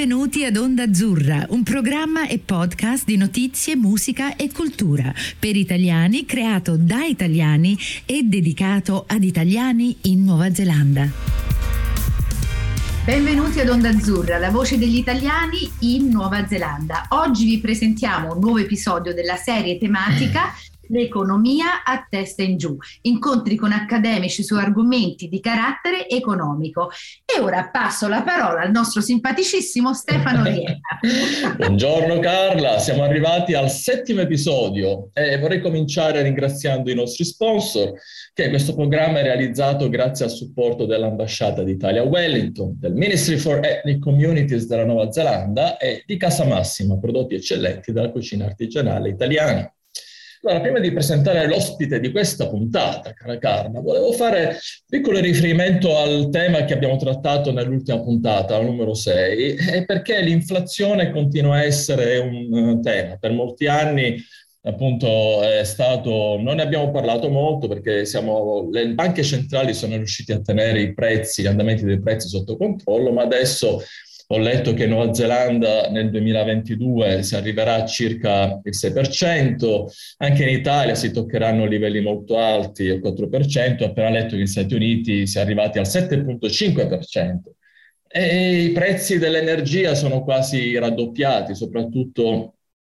Benvenuti ad Onda Azzurra, un programma e podcast di notizie, musica e cultura per italiani creato da italiani e dedicato ad italiani in Nuova Zelanda. Benvenuti ad Onda Azzurra, la voce degli italiani in Nuova Zelanda. Oggi vi presentiamo un nuovo episodio della serie tematica l'economia a testa in giù, incontri con accademici su argomenti di carattere economico. E ora passo la parola al nostro simpaticissimo Stefano Rieta. Buongiorno Carla, siamo arrivati al settimo episodio e vorrei cominciare ringraziando i nostri sponsor, che questo programma è realizzato grazie al supporto dell'ambasciata d'Italia a Wellington, del Ministry for Ethnic Communities della Nuova Zelanda e di Casa Massima, prodotti eccellenti della cucina artigianale italiana. Allora, prima di presentare l'ospite di questa puntata, cara Carla, volevo fare piccolo riferimento al tema che abbiamo trattato nell'ultima puntata, numero 6, e perché l'inflazione continua a essere un eh, tema. Per molti anni appunto è stato, non ne abbiamo parlato molto perché siamo, le banche centrali sono riuscite a tenere i prezzi, gli andamenti dei prezzi sotto controllo, ma adesso ho letto che Nuova Zelanda nel 2022 si arriverà a circa il 6%, anche in Italia si toccheranno livelli molto alti, il 4%, ho appena letto che negli Stati Uniti si è arrivati al 7,5%. E i prezzi dell'energia sono quasi raddoppiati, soprattutto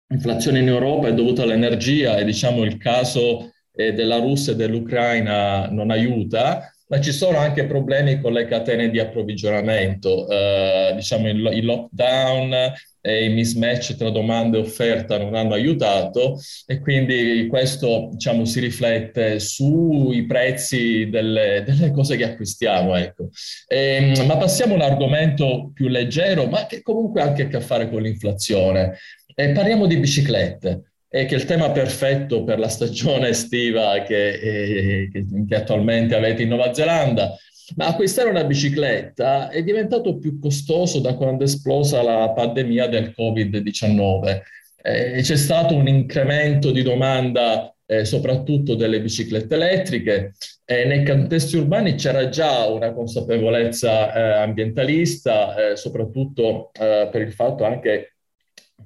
l'inflazione in Europa è dovuta all'energia e diciamo il caso eh, della Russia e dell'Ucraina non aiuta ma ci sono anche problemi con le catene di approvvigionamento, eh, diciamo il, il lockdown e i mismatch tra domanda e offerta non hanno aiutato e quindi questo diciamo, si riflette sui prezzi delle, delle cose che acquistiamo. Ecco. E, ehm, ma passiamo a un argomento più leggero, ma che comunque ha anche a che fare con l'inflazione. E parliamo di biciclette e che il tema perfetto per la stagione estiva che, eh, che, attualmente avete in Nuova Zelanda. Ma acquistare una bicicletta è diventato più costoso da quando è esplosa la pandemia del Covid-19. Eh, c'è stato un incremento di domanda eh, soprattutto delle biciclette elettriche. Eh, nei contesti urbani c'era già una consapevolezza eh, ambientalista, eh, soprattutto eh, per il fatto anche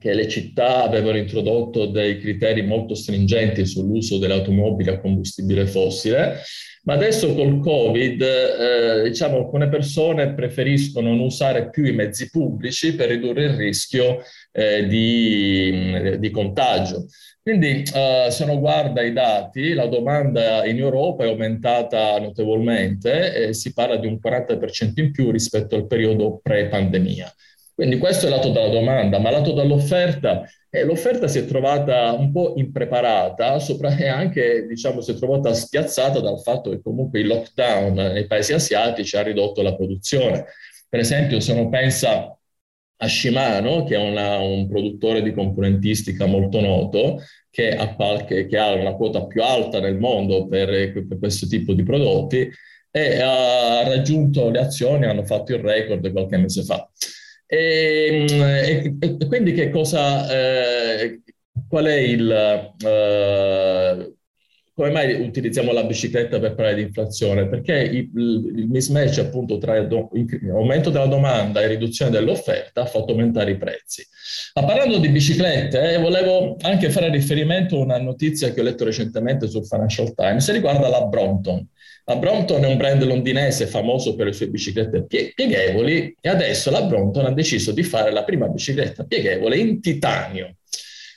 che le città avevano introdotto dei criteri molto stringenti sull'uso delle automobili a combustibile fossile, ma adesso col Covid, eh, diciamo, alcune persone preferiscono non usare più i mezzi pubblici per ridurre il rischio eh, di, di, contagio. Quindi, eh, se uno guarda i dati, la domanda in Europa è aumentata notevolmente e si parla di un 40% in più rispetto al periodo pre-pandemia. Quindi questo è lato della domanda, ma lato dall'offerta, eh, l'offerta si è trovata un po' impreparata sopra, e anche diciamo, si è trovata spiazzata dal fatto che comunque il lockdown nei paesi asiatici ha ridotto la produzione. Per esempio, se uno pensa a Shimano, che è una, un produttore di componentistica molto noto, che ha, qualche, che ha una quota più alta nel mondo per, per questo tipo di prodotti, e ha raggiunto le azioni, hanno fatto il record qualche mese fa. E, e, e quindi che cosa, eh, qual è il, eh, come mai utilizziamo la bicicletta per parlare di inflazione? Perché il, il mismatch appunto tra aumento della domanda e riduzione dell'offerta ha fatto aumentare i prezzi. Ma parlando di biciclette, eh, volevo anche fare riferimento a una notizia che ho letto recentemente sul Financial Times, riguarda la Brompton. La Brompton è un brand londinese famoso per le sue biciclette pie- pieghevoli e adesso la Brompton ha deciso di fare la prima bicicletta pieghevole in titanio.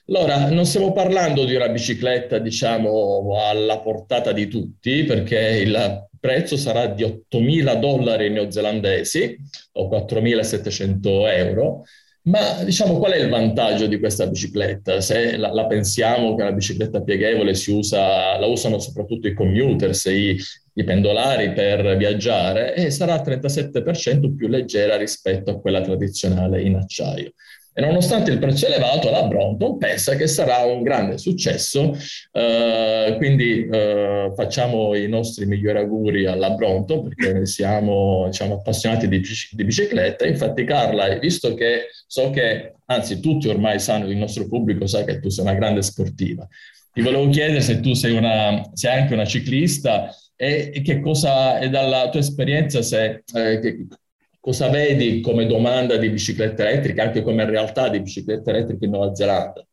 Allora, non stiamo parlando di una bicicletta, diciamo, alla portata di tutti, perché il prezzo sarà di 8.000 dollari neozelandesi o 4.700 euro, ma diciamo qual è il vantaggio di questa bicicletta? Se la, la, pensiamo che la bicicletta pieghevole si usa, la usano soprattutto i commuters, i, i pendolari per viaggiare, e sarà 37% più leggera rispetto a quella tradizionale in acciaio. E nonostante il prezzo elevato, la Brompton pensa che sarà un grande successo, eh, quindi eh, facciamo i nostri migliori auguri alla Brompton perché siamo diciamo, appassionati di, di bicicletta. Infatti Carla, visto che so che, anzi tutti ormai sanno, il nostro pubblico sa che tu sei una grande sportiva, ti volevo chiedere se tu sei, una, sei anche una ciclista e, e che cosa è dalla tua esperienza, se, eh, che, cosa vedi come domanda di biciclette elettriche, anche come realtà di biciclette elettriche in Nuova Zelanda?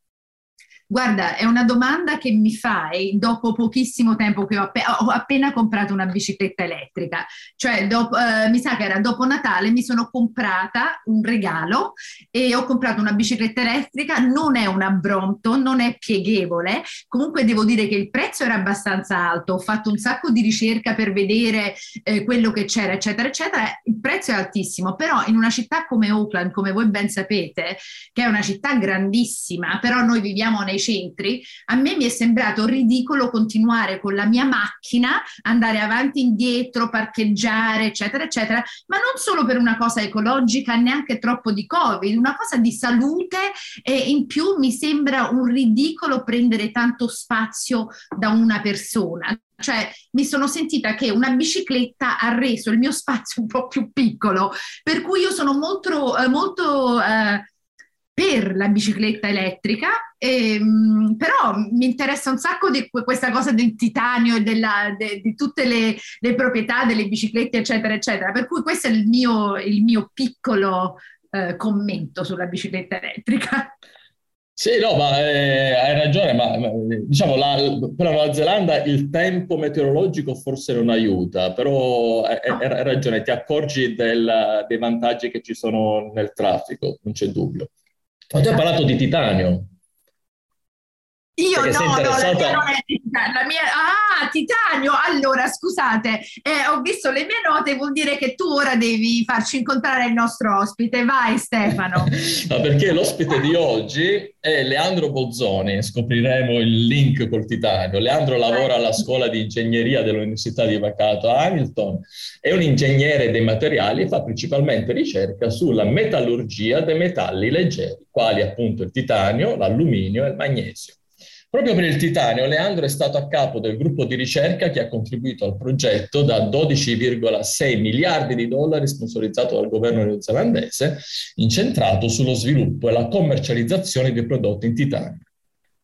Guarda, è una domanda che mi fai dopo pochissimo tempo che ho, app- ho appena comprato una bicicletta elettrica. Cioè, dopo, eh, mi sa che era dopo Natale, mi sono comprata un regalo e ho comprato una bicicletta elettrica. Non è una Brompton, non è pieghevole. Comunque devo dire che il prezzo era abbastanza alto. Ho fatto un sacco di ricerca per vedere eh, quello che c'era, eccetera, eccetera. Il prezzo è altissimo, però in una città come Auckland, come voi ben sapete, che è una città grandissima, però noi viviamo nei centri, a me mi è sembrato ridicolo continuare con la mia macchina, andare avanti e indietro, parcheggiare, eccetera, eccetera, ma non solo per una cosa ecologica, neanche troppo di Covid, una cosa di salute e in più mi sembra un ridicolo prendere tanto spazio da una persona. Cioè, mi sono sentita che una bicicletta ha reso il mio spazio un po' più piccolo, per cui io sono molto, eh, molto eh, per la bicicletta elettrica, e, ehm, però mi interessa un sacco di questa cosa del titanio e della, de, di tutte le, le, proprietà delle biciclette, eccetera, eccetera. Per cui questo è il mio, il mio piccolo eh, commento sulla bicicletta elettrica. Sì, no, ma eh, hai ragione, ma, ma diciamo, la, per la Nuova Zelanda il tempo meteorologico forse non aiuta, però hai, hai ragione, ti accorgi del, dei vantaggi che ci sono nel traffico, non c'è dubbio. Tu hai parlato di titanio. Io Perché no, no, la mia non è la mia... Ah, titanio! Allora, scusate, eh, ho visto le mie note, vuol dire che tu ora devi farci incontrare il nostro ospite. Vai Stefano! no, perché l'ospite di oggi è Leandro Bozzoni, scopriremo il link col titanio. Leandro lavora alla scuola di ingegneria dell'Università di Vacato a Hamilton, è un ingegnere dei materiali e fa principalmente ricerca sulla metallurgia dei metalli leggeri, quali appunto il titanio, l'alluminio e il magnesio. Proprio per il titanio, Leandro è stato a capo del gruppo di ricerca che ha contribuito al progetto da 12,6 miliardi di dollari sponsorizzato dal governo neozelandese, incentrato sullo sviluppo e la commercializzazione di prodotti in titanio.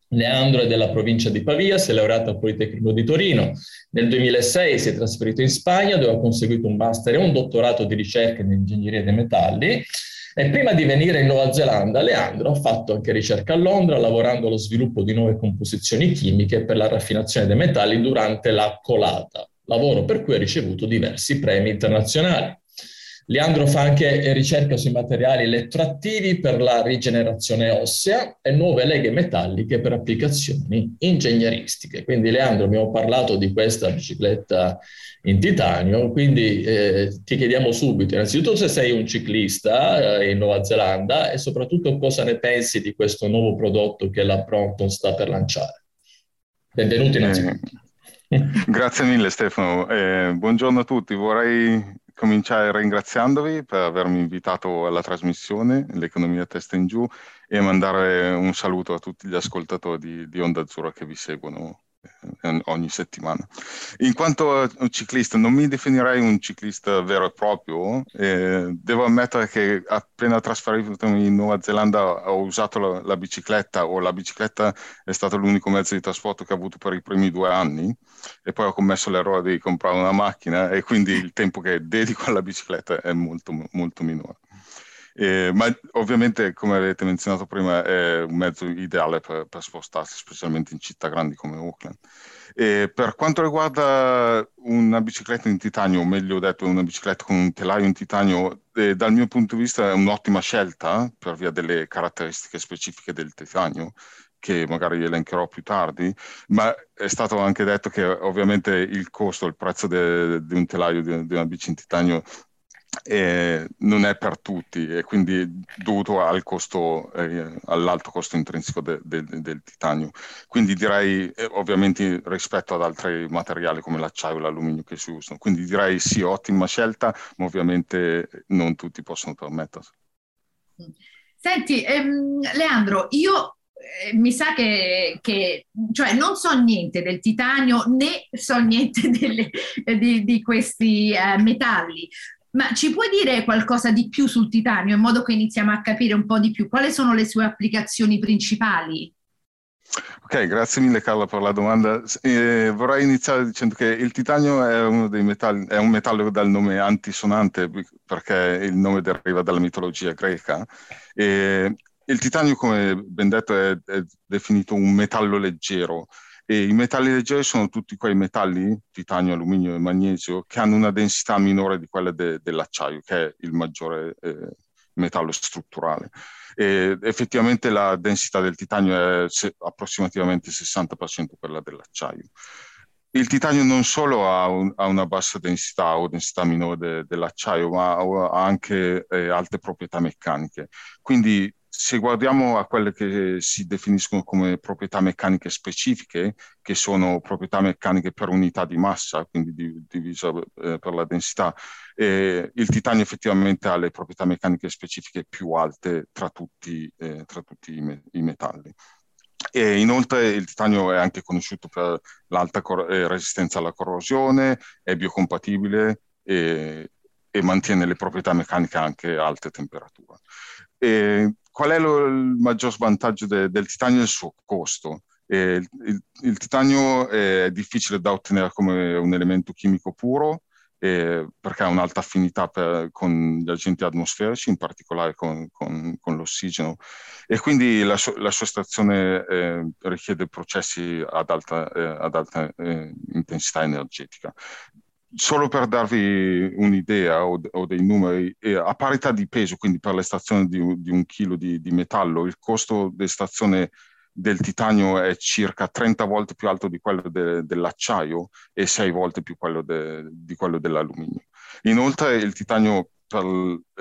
Leandro è della provincia di Pavia, si è laureato al Politecnico di Torino. Nel 2006 si è trasferito in Spagna dove ha conseguito un master e un dottorato di ricerca in ingegneria dei metalli e prima di venire in Nuova Zelanda, Leandro ha fatto anche ricerca a Londra, lavorando allo sviluppo di nuove composizioni chimiche per la raffinazione dei metalli durante la colata, lavoro per cui ha ricevuto diversi premi internazionali. Leandro fa anche ricerca sui materiali elettroattivi per la rigenerazione ossea e nuove leghe metalliche per applicazioni ingegneristiche. Quindi Leandro, abbiamo parlato di questa bicicletta in titanio, quindi eh, ti chiediamo subito, innanzitutto se sei un ciclista eh, in Nuova Zelanda e soprattutto cosa ne pensi di questo nuovo prodotto che la Brompton sta per lanciare. Benvenuti innanzitutto. Eh, grazie mille Stefano, eh, buongiorno a tutti, vorrei cominciare ringraziandovi per avermi invitato alla trasmissione L'economia testa in giù e mandare un saluto a tutti gli ascoltatori di, di Onda Azzurra che vi seguono ogni settimana. In quanto ciclista, non mi definirei un ciclista vero e proprio. Eh, devo ammettere che appena trasferitomi in Nuova Zelanda ho usato la, la, bicicletta o la bicicletta è stato l'unico mezzo di trasporto che ho avuto per i primi due anni e poi ho commesso l'errore di comprare una macchina e quindi il tempo che dedico alla bicicletta è molto, molto minore. Eh, ma ovviamente, come avete menzionato prima, è un mezzo ideale per, per spostarsi, specialmente in città grandi come Auckland. Eh, per quanto riguarda una bicicletta in titanio, o meglio detto una bicicletta con un telaio in titanio, eh, dal mio punto di vista è un'ottima scelta per via delle caratteristiche specifiche del titanio che magari elencherò più tardi, ma è stato anche detto che ovviamente il costo, il prezzo di un telaio di, di una bici in titanio eh, non è per tutti e quindi dovuto al costo, eh, all'alto costo intrinseco de, de, de, del titanio. Quindi direi eh, ovviamente rispetto ad altri materiali come l'acciaio e l'alluminio che si usano. Quindi direi sì, ottima scelta, ma ovviamente non tutti possono permettersi. Senti, ehm, Leandro, io eh, mi sa che, che, cioè non so niente del titanio né so niente delle, di, di, questi uh, metalli, ma ci puoi dire qualcosa di più sul titanio in modo che iniziamo a capire un po' di più quali sono le sue applicazioni principali? Ok, grazie mille Carla per la domanda. Eh, vorrei iniziare dicendo che il titanio è uno dei metalli, è un metallo dal nome antisonante perché il nome deriva dalla mitologia greca. E il titanio, come ben detto, è, è definito un metallo leggero. E I metalli leggeri sono tutti quei metalli, titanio, alluminio e magnesio, che hanno una densità minore di quella de, dell'acciaio, che è il maggiore eh, metallo strutturale. E effettivamente la densità del titanio è se, approssimativamente 60% quella dell'acciaio. Il titanio non solo ha, un, ha, una bassa densità o densità minore de, dell'acciaio, ma ha anche eh, alte proprietà meccaniche. Quindi se guardiamo a quelle che si definiscono come proprietà meccaniche specifiche, che sono proprietà meccaniche per unità di massa, quindi divisa eh, per la densità, eh, il titanio effettivamente ha le proprietà meccaniche specifiche più alte tra tutti, eh, tra tutti i, me- i, metalli. E inoltre il titanio è anche conosciuto per l'alta cor- eh, resistenza alla corrosione, è biocompatibile e, e mantiene le proprietà meccaniche anche a alte temperature. E qual è lo, il maggior svantaggio de, del titanio? Il suo costo. Il, il, il, titanio è difficile da ottenere come un elemento chimico puro eh, perché ha un'alta affinità per, con gli agenti atmosferici, in particolare con, con, con l'ossigeno, e quindi la, la sua estrazione eh, richiede processi ad alta, eh, ad alta eh, intensità energetica solo per darvi un'idea o, o dei numeri, eh, a parità di peso, quindi per l'estrazione di, di un chilo di, di, metallo, il costo di estrazione del titanio è circa 30 volte più alto di quello de, dell'acciaio e 6 volte più quello de, di quello dell'alluminio. Inoltre il titanio per,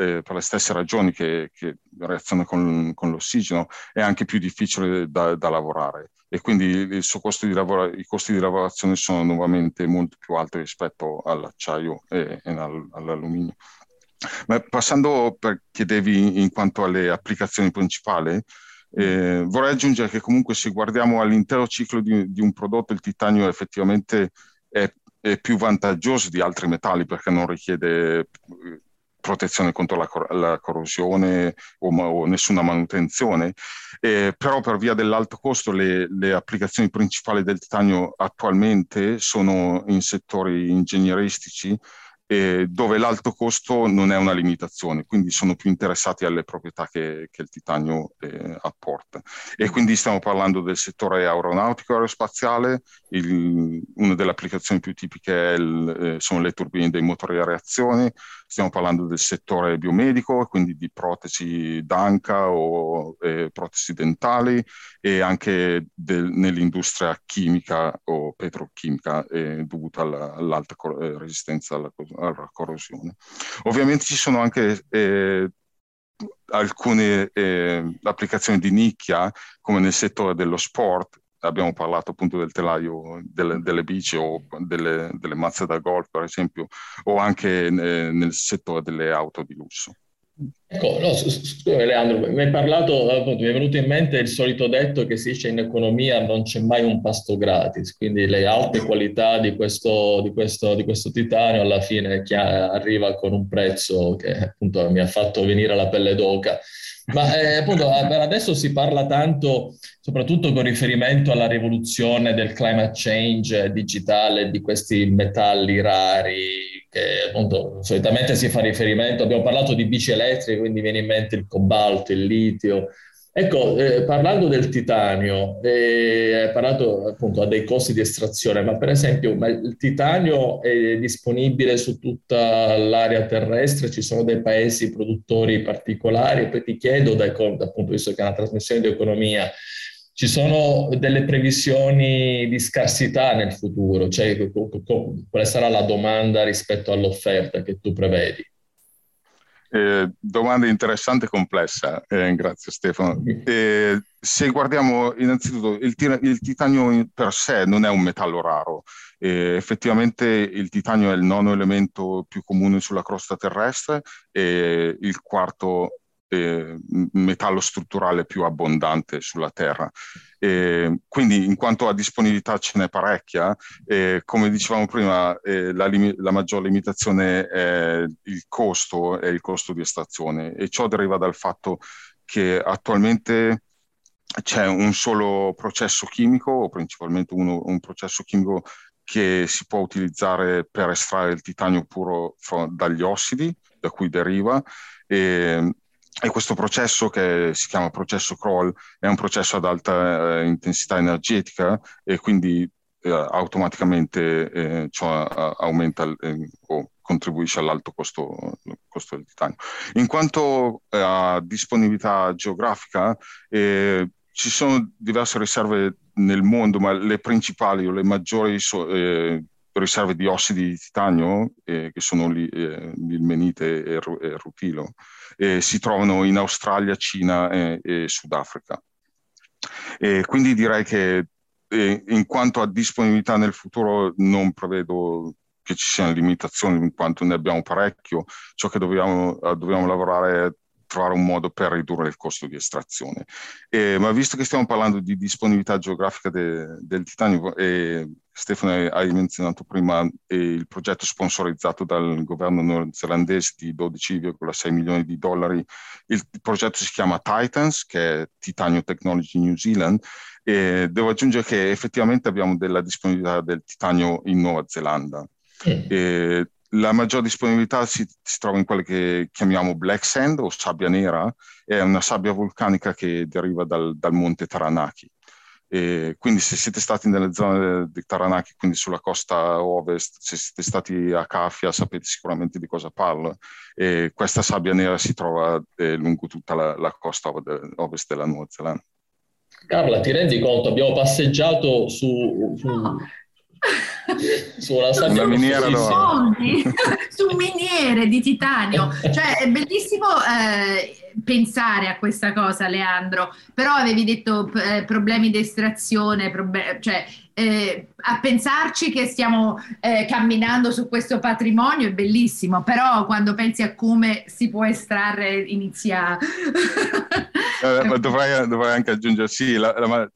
eh, per, le stesse ragioni che, che reaziona con, con, l'ossigeno, è anche più difficile da, da lavorare e quindi lavoro, i costi di lavorazione sono nuovamente molto più alti rispetto all'acciaio e, e all, all'alluminio. Ma passando, per, chiedevi in quanto alle applicazioni principali, eh, vorrei aggiungere che comunque se guardiamo all'intero ciclo di, di un prodotto, il titanio effettivamente è, è, più vantaggioso di altri metalli perché non richiede protezione contro la, cor- la corrosione o, o, nessuna manutenzione, eh, però per via dell'alto costo le, le, applicazioni principali del titanio attualmente sono in settori ingegneristici eh, dove l'alto costo non è una limitazione, quindi sono più interessati alle proprietà che, che il titanio eh, apporta. E quindi stiamo parlando del settore aeronautico aerospaziale, il, una delle applicazioni più tipiche il, eh, sono le turbine dei motori a reazione, stiamo parlando del settore biomedico, quindi di protesi d'anca o eh, protesi dentali e anche del, nell'industria chimica o petrochimica eh, dovuta alla, all'alta cor- eh, resistenza alla, alla, corrosione. Ovviamente ci sono anche eh, alcune eh, applicazioni di nicchia, come nel settore dello sport, abbiamo parlato appunto del telaio delle, delle bici o delle, delle, mazze da golf, per esempio, o anche eh, nel settore delle auto di lusso. Ecco, no, scusa Leandro, mi hai parlato, appunto, mi è venuto in mente il solito detto che si dice in economia non c'è mai un pasto gratis, quindi le alte qualità di questo, di questo, di questo titanio alla fine arriva con un prezzo che appunto mi ha fatto venire la pelle d'oca. Ma eh, appunto per adesso si parla tanto, soprattutto con riferimento alla rivoluzione del climate change digitale, di questi metalli rari, che appunto solitamente si fa riferimento, abbiamo parlato di bici elettriche, quindi viene in mente il cobalto, il litio. Ecco, eh, parlando del titanio, eh, hai parlato appunto dei costi di estrazione, ma per esempio ma il titanio è disponibile su tutta l'area terrestre, ci sono dei paesi produttori particolari, poi ti chiedo, dai, appunto, visto che è una trasmissione di economia, ci sono delle previsioni di scarsità nel futuro, cioè quale sarà la domanda rispetto all'offerta che tu prevedi? Eh, domanda interessante e complessa, eh, grazie Stefano. Eh, se guardiamo innanzitutto, il, il, titanio per sé non è un metallo raro, effettivamente il titanio è il nono elemento più comune sulla crosta terrestre e il quarto eh, metallo strutturale più abbondante sulla Terra. Eh, quindi in quanto a disponibilità ce n'è parecchia, eh, come dicevamo prima, eh, la, lim- la, maggior limitazione è il costo, è il costo di estrazione e ciò deriva dal fatto che attualmente c'è un solo processo chimico, o principalmente uno, un processo chimico che si può utilizzare per estrarre il titanio puro dagli ossidi, da cui deriva. E, e questo processo che si chiama processo crawl è un processo ad alta eh, intensità energetica e quindi eh, automaticamente eh, ciò aumenta eh, o contribuisce all'alto costo, costo, del titanio. In quanto eh, a disponibilità geografica, eh, ci sono diverse riserve nel mondo, ma le principali o le maggiori so, eh, riserve di ossidi di titanio, eh, che sono lì, eh, l'ilmenite e il rutilo, eh, si trovano in Australia, Cina e, e Sudafrica. E quindi direi che eh, in quanto a disponibilità nel futuro non prevedo che ci siano limitazioni in quanto ne abbiamo parecchio. Ciò che dobbiamo, eh, dobbiamo lavorare è trovare un modo per ridurre il costo di estrazione. Eh, ma visto che stiamo parlando di disponibilità geografica de, del titanio, eh, Stefano hai menzionato prima eh, il progetto sponsorizzato dal governo neozelandese di 12,6 milioni di dollari. Il, progetto si chiama Titans, che è Titanio Technology New Zealand, e devo aggiungere che effettivamente abbiamo della disponibilità del titanio in Nuova Zelanda. Mm. la maggior disponibilità si, si, trova in quelle che chiamiamo black sand o sabbia nera, è una sabbia vulcanica che deriva dal, dal monte Taranaki. E quindi se siete stati nelle zone di Taranaki, quindi sulla costa ovest, se siete stati a Cafia sapete sicuramente di cosa parlo. E questa sabbia nera si trova eh, lungo tutta la, la costa ovest della Nuova Zelanda. Carla, ti rendi conto? Abbiamo passeggiato su, su, su una sabbia miniera su miniere di titanio. Cioè, è bellissimo eh, pensare a questa cosa, Leandro, però avevi detto eh, problemi di estrazione, prob- cioè eh, a pensarci che stiamo eh, camminando su questo patrimonio è bellissimo, però quando pensi a come si può estrarre inizia... eh, dovrei, dovrei, anche aggiungere, sì, la, la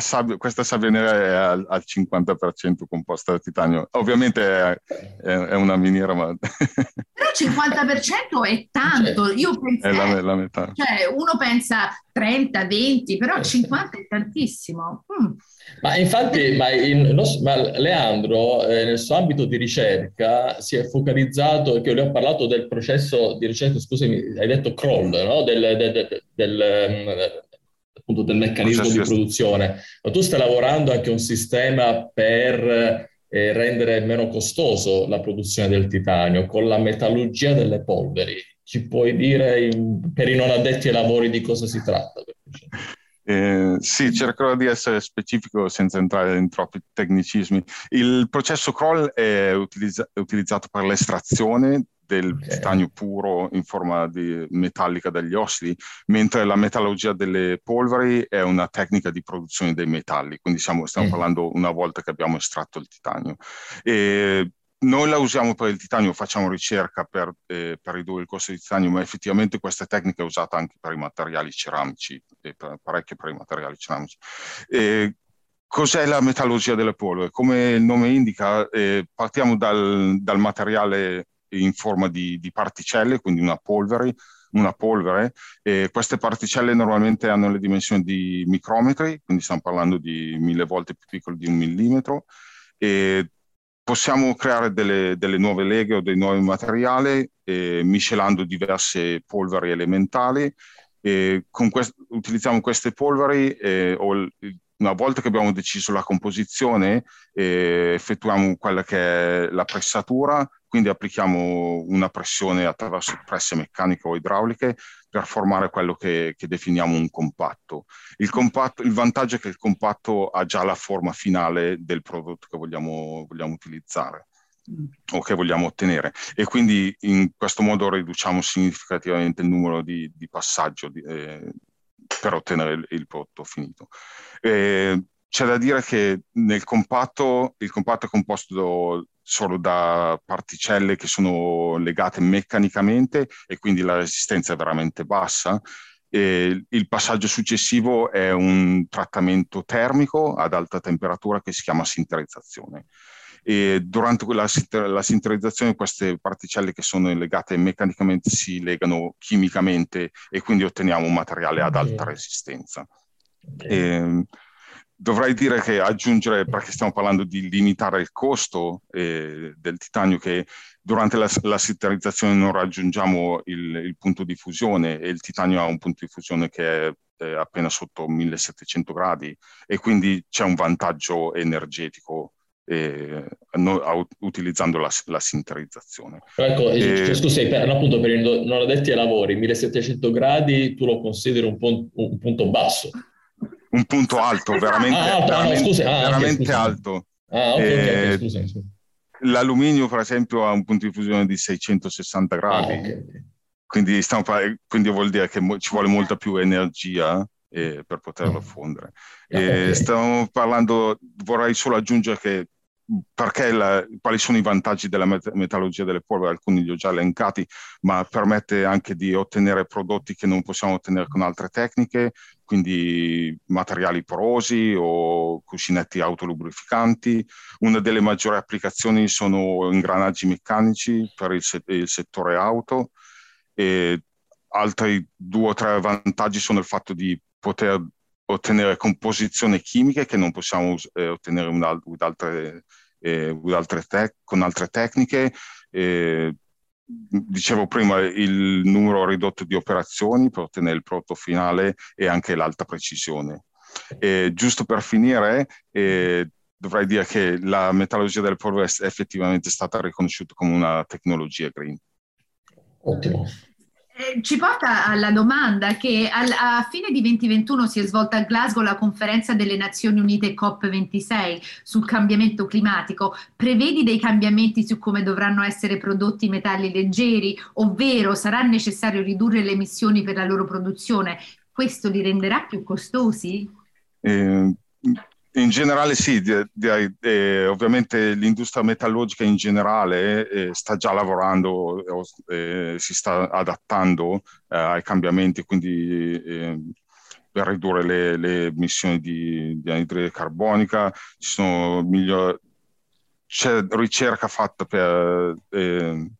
sabbia, questa sabbia nera è al, al, 50% composta da titanio. Ovviamente è, è, è una miniera, ma... Però il 50% è tanto. Cioè, Io penso... È la, la, metà. Cioè, uno pensa 30, 20, però il 50 è tantissimo. Mm. Ma infatti, ma in, ma Leandro, eh, nel suo ambito di ricerca, si è focalizzato, che lui ha parlato del processo di ricerca, scusami, hai detto crawl, no? del, del, del, del appunto del meccanismo di produzione, ma tu stai lavorando anche un sistema per eh, rendere meno costoso la produzione del titanio con la metallurgia delle polveri. Ci puoi dire in, per i non addetti ai lavori di cosa si tratta? Eh, sì, cercherò di essere specifico senza entrare in troppi tecnicismi. Il processo crawl è utilizza- utilizzato per l'estrazione del okay. titanio puro in forma di metallica dagli ossidi, mentre la metallurgia delle polveri è una tecnica di produzione dei metalli, quindi siamo, stiamo mm. parlando una volta che abbiamo estratto il titanio. E noi la usiamo per il titanio, facciamo ricerca per, eh, per, ridurre il costo di titanio, ma effettivamente questa tecnica è usata anche per i materiali ceramici, e per, parecchio per i materiali ceramici. E cos'è la metallurgia delle polveri? Come il nome indica, eh, partiamo dal, dal materiale in forma di, di particelle, quindi una polvere, una polvere. E queste particelle normalmente hanno le dimensioni di micrometri, quindi stiamo parlando di mille volte più piccole di un millimetro. E possiamo creare delle, delle nuove leghe o dei nuovi materiali eh, miscelando diverse polveri elementali. Quest- utilizziamo queste polveri eh, o una volta che abbiamo deciso la composizione, eh, effettuiamo quella che è la pressatura, quindi applichiamo una pressione attraverso presse meccaniche o idrauliche per formare quello che, che definiamo un compatto. Il, compatto. il, vantaggio è che il compatto ha già la forma finale del prodotto che vogliamo, vogliamo utilizzare o che vogliamo ottenere e quindi in questo modo riduciamo significativamente il numero di, di passaggi eh, per ottenere il, il prodotto finito. Eh, c'è da dire che nel compatto, il compatto è composto solo da particelle che sono legate meccanicamente e quindi la resistenza è veramente bassa. E il passaggio successivo è un trattamento termico ad alta temperatura che si chiama sinterizzazione. E durante la, la sinterizzazione queste particelle che sono legate meccanicamente si legano chimicamente e quindi otteniamo un materiale ad alta resistenza. Okay. E, dovrei dire che aggiungere, perché stiamo parlando di limitare il costo eh, del titanio, che durante la, la sinterizzazione non raggiungiamo il, il, punto di fusione e il titanio ha un punto di fusione che è eh, appena sotto 1700 gradi e quindi c'è un vantaggio energetico eh, no, utilizzando la, la sinterizzazione. Ecco, e... scusi, per, appunto per i non addetti ai lavori, 1700 gradi tu lo consideri un, pon- un punto basso? Un punto alto, veramente, ah, alto, veramente, no, scusi, ah, veramente okay, alto. Ah, ok, eh, okay, scusi. L'alluminio, per esempio, ha un punto di fusione di 660 gradi. Ah, okay. quindi, stiamo, quindi, vuol dire che ci vuole molta più energia eh, per poterlo mm. fondere. Eh, stiamo parlando, vorrei solo aggiungere che la, quali sono i vantaggi della met- metallurgia delle polveri, alcuni li ho già elencati, ma permette anche di ottenere prodotti che non possiamo ottenere con altre tecniche, quindi materiali porosi o cuscinetti autolubrificanti. Una delle maggiori applicazioni sono ingranaggi meccanici per il, se- il settore auto e altri due o tre vantaggi sono il fatto di poter ottenere composizioni chimiche che non possiamo eh, ottenere with, altre, eh, altre tec- con altre tecniche. Eh, dicevo prima il numero ridotto di operazioni per ottenere il prodotto finale e anche l'alta precisione. giusto per finire, eh, dovrei dire che la metallurgia del polvere è effettivamente stata riconosciuta come una tecnologia green. Ottimo. Ci porta alla domanda che al, a fine di 2021 si è svolta a Glasgow la conferenza delle Nazioni Unite COP26 sul cambiamento climatico. Prevedi dei cambiamenti su come dovranno essere prodotti i metalli leggeri, ovvero sarà necessario ridurre le emissioni per la loro produzione? Questo li renderà più costosi? Eh, in generale sì, direi, eh, ovviamente l'industria metallurgica in generale eh, sta già lavorando, eh, si sta adattando eh, ai cambiamenti, quindi eh, per ridurre le, le emissioni di, di, anidride carbonica, miglior... c'è ricerca fatta per eh,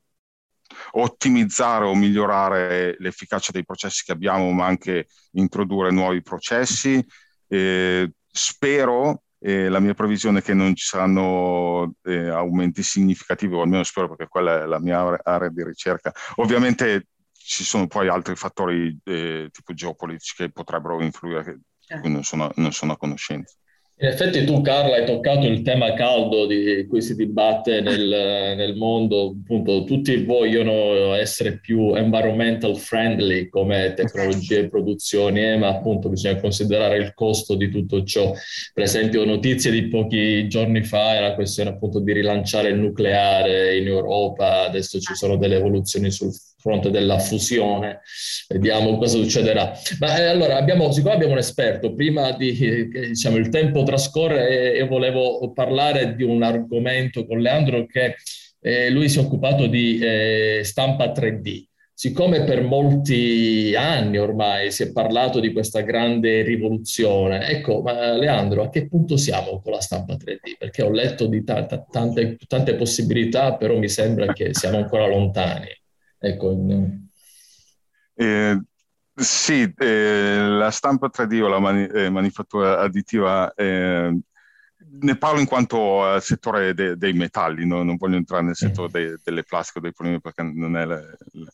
ottimizzare o migliorare l'efficacia dei processi che abbiamo, ma anche introdurre nuovi processi. Eh, spero, eh, la mia previsione è che non ci saranno eh, aumenti significativi, o almeno spero perché quella è la mia area di ricerca. Ovviamente ci sono poi altri fattori eh, tipo geopolitici che potrebbero influire, di cui non sono, non sono a conoscenza. In effetti tu Carla hai toccato il tema caldo di cui si dibatte nel, nel, mondo, appunto tutti vogliono essere più environmental friendly come tecnologie e produzioni, eh, ma appunto bisogna considerare il costo di tutto ciò. Per esempio notizie di pochi giorni fa era questione appunto di rilanciare il nucleare in Europa, adesso ci sono delle evoluzioni sul fronte della fusione, vediamo cosa succederà. Ma eh, allora, abbiamo, siccome abbiamo un esperto, prima di, eh, diciamo, il tempo trascorre e, volevo parlare di un argomento con Leandro che eh, lui si è occupato di eh, stampa 3D. Siccome per molti anni ormai si è parlato di questa grande rivoluzione, ecco, ma Leandro, a che punto siamo con la stampa 3D? Perché ho letto di t- t- tante, tante possibilità, però mi sembra che siamo ancora lontani. Ecco, eh, sì, eh, la stampa 3D o la mani- eh, manifattura additiva, eh, ne parlo in quanto al settore de- dei metalli, no? non voglio entrare nel settore de- delle plastiche o dei polimeri perché non è la, la,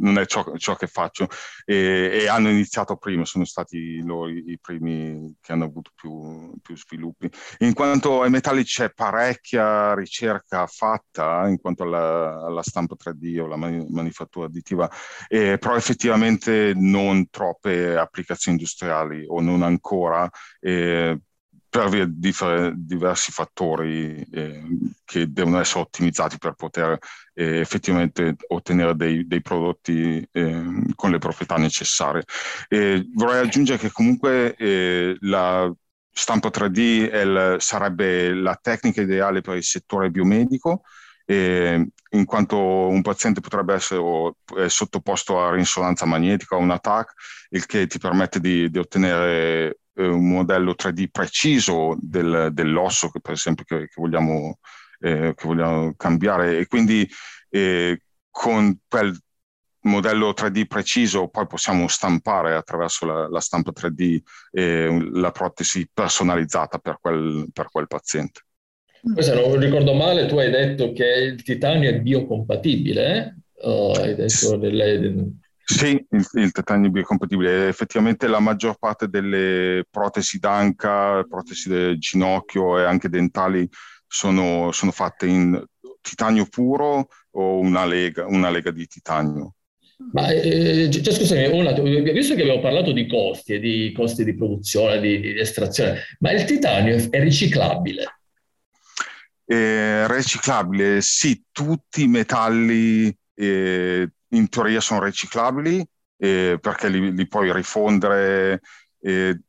non è ciò, ciò che faccio e, e, hanno iniziato prima, sono stati loro i, primi che hanno avuto più, più, sviluppi. In quanto ai metalli c'è parecchia ricerca fatta in quanto alla, alla stampa 3D o la mani, manifattura additiva, eh, però effettivamente non troppe applicazioni industriali o non ancora. Eh, per via di diversi fattori eh, che devono essere ottimizzati per poter eh, effettivamente ottenere dei, dei prodotti eh, con le proprietà necessarie. vorrei aggiungere che comunque eh, la stampa 3D il, sarebbe la tecnica ideale per il settore biomedico, in quanto un paziente potrebbe essere sottoposto a risonanza magnetica o un ATAC, il che ti permette di, di ottenere eh, un modello 3D preciso del, dell'osso che per esempio che, che, vogliamo, eh, che vogliamo cambiare e quindi eh, con quel modello 3D preciso, poi possiamo stampare attraverso la, la stampa 3D eh, la protesi personalizzata per quel, per quel paziente. Poi se non ricordo male, tu hai detto che il titanio è biocompatibile, eh? oh, hai detto delle... Sì, il, il titanio è biocompatibile. Effettivamente la maggior parte delle protesi d'anca, protesi del ginocchio e anche dentali sono, sono fatte in titanio puro o una lega, una lega di titanio. Ma eh, cioè, scusami, una, visto che abbiamo parlato di costi e di costi di produzione, di, di estrazione, ma il titanio è riciclabile? Eh, riciclabile, sì, tutti i metalli eh, in teoria sono riciclabili eh, perché li, li, puoi rifondere, eh,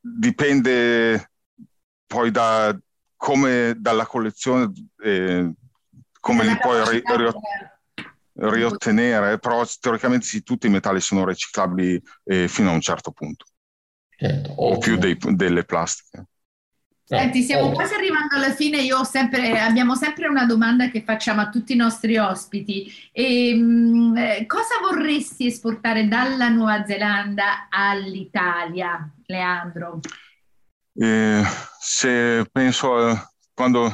dipende poi da come dalla collezione, eh, come li puoi ri, ri, riottenere, però teoricamente sì, tutti i metalli sono riciclabili eh, fino a un certo punto, certo, o più dei, delle plastiche. Senti, stiamo quasi arrivando alla fine. Io sempre, abbiamo sempre una domanda che facciamo a tutti i nostri ospiti. E, ehm, mh, eh, cosa vorresti esportare dalla Nuova Zelanda all'Italia, Leandro? Eh, se penso a quando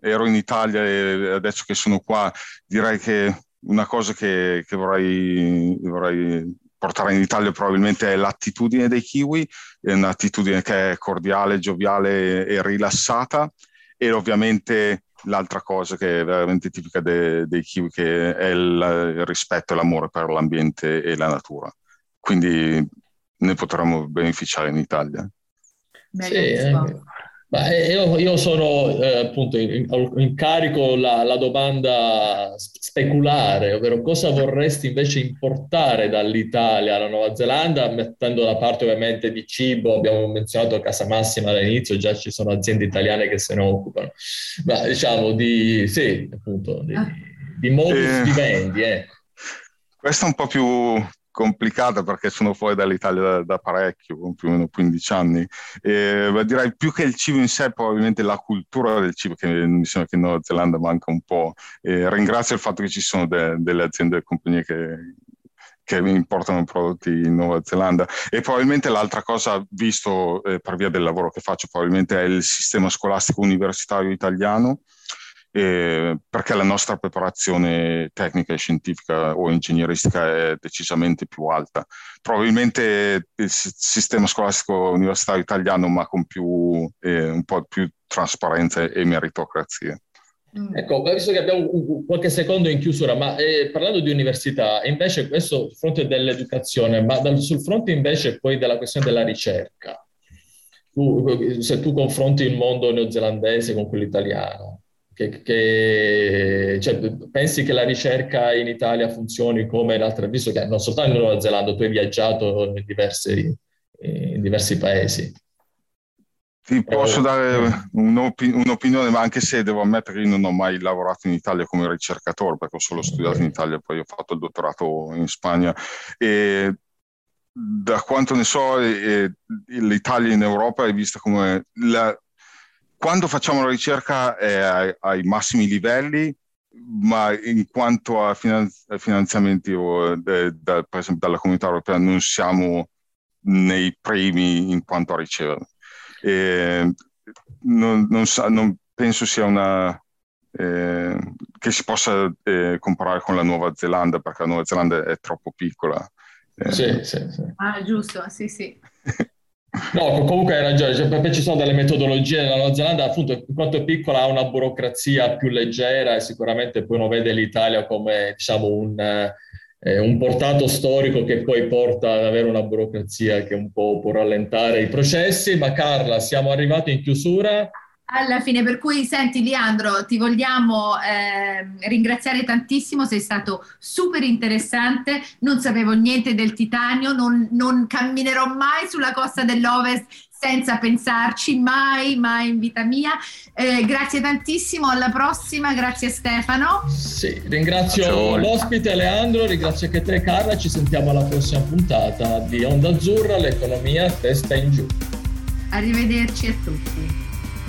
ero in Italia e adesso che sono qua, direi che una cosa che, che vorrei, vorrei portare in Italia probabilmente l'attitudine dei kiwi, un'attitudine che è cordiale, gioviale e rilassata e ovviamente l'altra cosa che è veramente tipica de, dei kiwi che è il, il rispetto e l'amore per l'ambiente e la natura. Quindi ne potremmo beneficiare in Italia. Sì, eh, io, io, sono eh, appunto in, in carico la, la, domanda speculare, ovvero cosa vorresti invece importare dall'Italia alla Nuova Zelanda, mettendo da parte ovviamente di cibo, abbiamo menzionato Casa Massima all'inizio, già ci sono aziende italiane che se ne occupano, ma diciamo di, sì, appunto, di, ah. di modus eh, vivendi. Ecco. Questo è un po' più complicata perché sono fuori dall'Italia da, da parecchio, più o meno 15 anni. E, direi più che il cibo in sé, probabilmente la cultura del cibo, che mi sembra che in Nuova Zelanda manca un po'. E ringrazio il fatto che ci sono de, delle aziende e compagnie che, che importano prodotti in Nuova Zelanda. E probabilmente l'altra cosa, visto eh, per via del lavoro che faccio, probabilmente è il sistema scolastico universitario italiano eh, perché la nostra preparazione tecnica e scientifica o ingegneristica è decisamente più alta. Probabilmente il sistema scolastico universitario italiano, ma con più, eh, un po' più trasparenza e meritocrazia. Mm. Ecco, visto che abbiamo qualche secondo in chiusura, ma eh, parlando di università, invece questo sul fronte dell'educazione, ma dal, sul fronte invece poi della questione della ricerca, tu, se tu confronti il mondo neozelandese con quello italiano, che, che cioè, pensi che la ricerca in Italia funzioni come in altre, visto che non soltanto in Nuova Zelanda, tu hai viaggiato in diversi, in diversi paesi. Ti posso dare un'opi- un'opinione, ma anche se devo ammettere che io non ho mai lavorato in Italia come ricercatore, perché ho solo studiato in Italia, poi ho fatto il dottorato in Spagna. E da quanto ne so, eh, l'Italia in Europa è vista come la, quando facciamo la ricerca è ai, ai massimi livelli, ma in quanto a finanzi- finanziamenti o de, da, per esempio dalla comunità europea non siamo nei primi in quanto a ricevere. E non, non, non penso sia una eh, che si possa eh, comparare con la Nuova Zelanda perché la Nuova Zelanda è troppo piccola. Eh. Sì, sì, sì. Ah, giusto, sì, sì. No, comunque hai ragione, cioè, perché ci sono delle metodologie nella Nuova Zelanda, appunto, in quanto è piccola ha una burocrazia più leggera e sicuramente poi uno vede l'Italia come, diciamo, un, eh, un portato storico che poi porta ad avere una burocrazia che un po' può rallentare i processi. Ma Carla, siamo arrivati in chiusura alla fine. Per cui, senti, Leandro, ti vogliamo eh, ringraziare tantissimo, sei stato super interessante. Non sapevo niente del titanio, non, non camminerò mai sulla costa dell'Ovest senza pensarci, mai, mai in vita mia. Eh, grazie tantissimo, alla prossima, grazie Stefano. Sì, ringrazio l'ospite Leandro, ringrazio anche te Carla, ci sentiamo alla prossima puntata di Onda Azzurra, l'economia testa in giù. Arrivederci a tutti.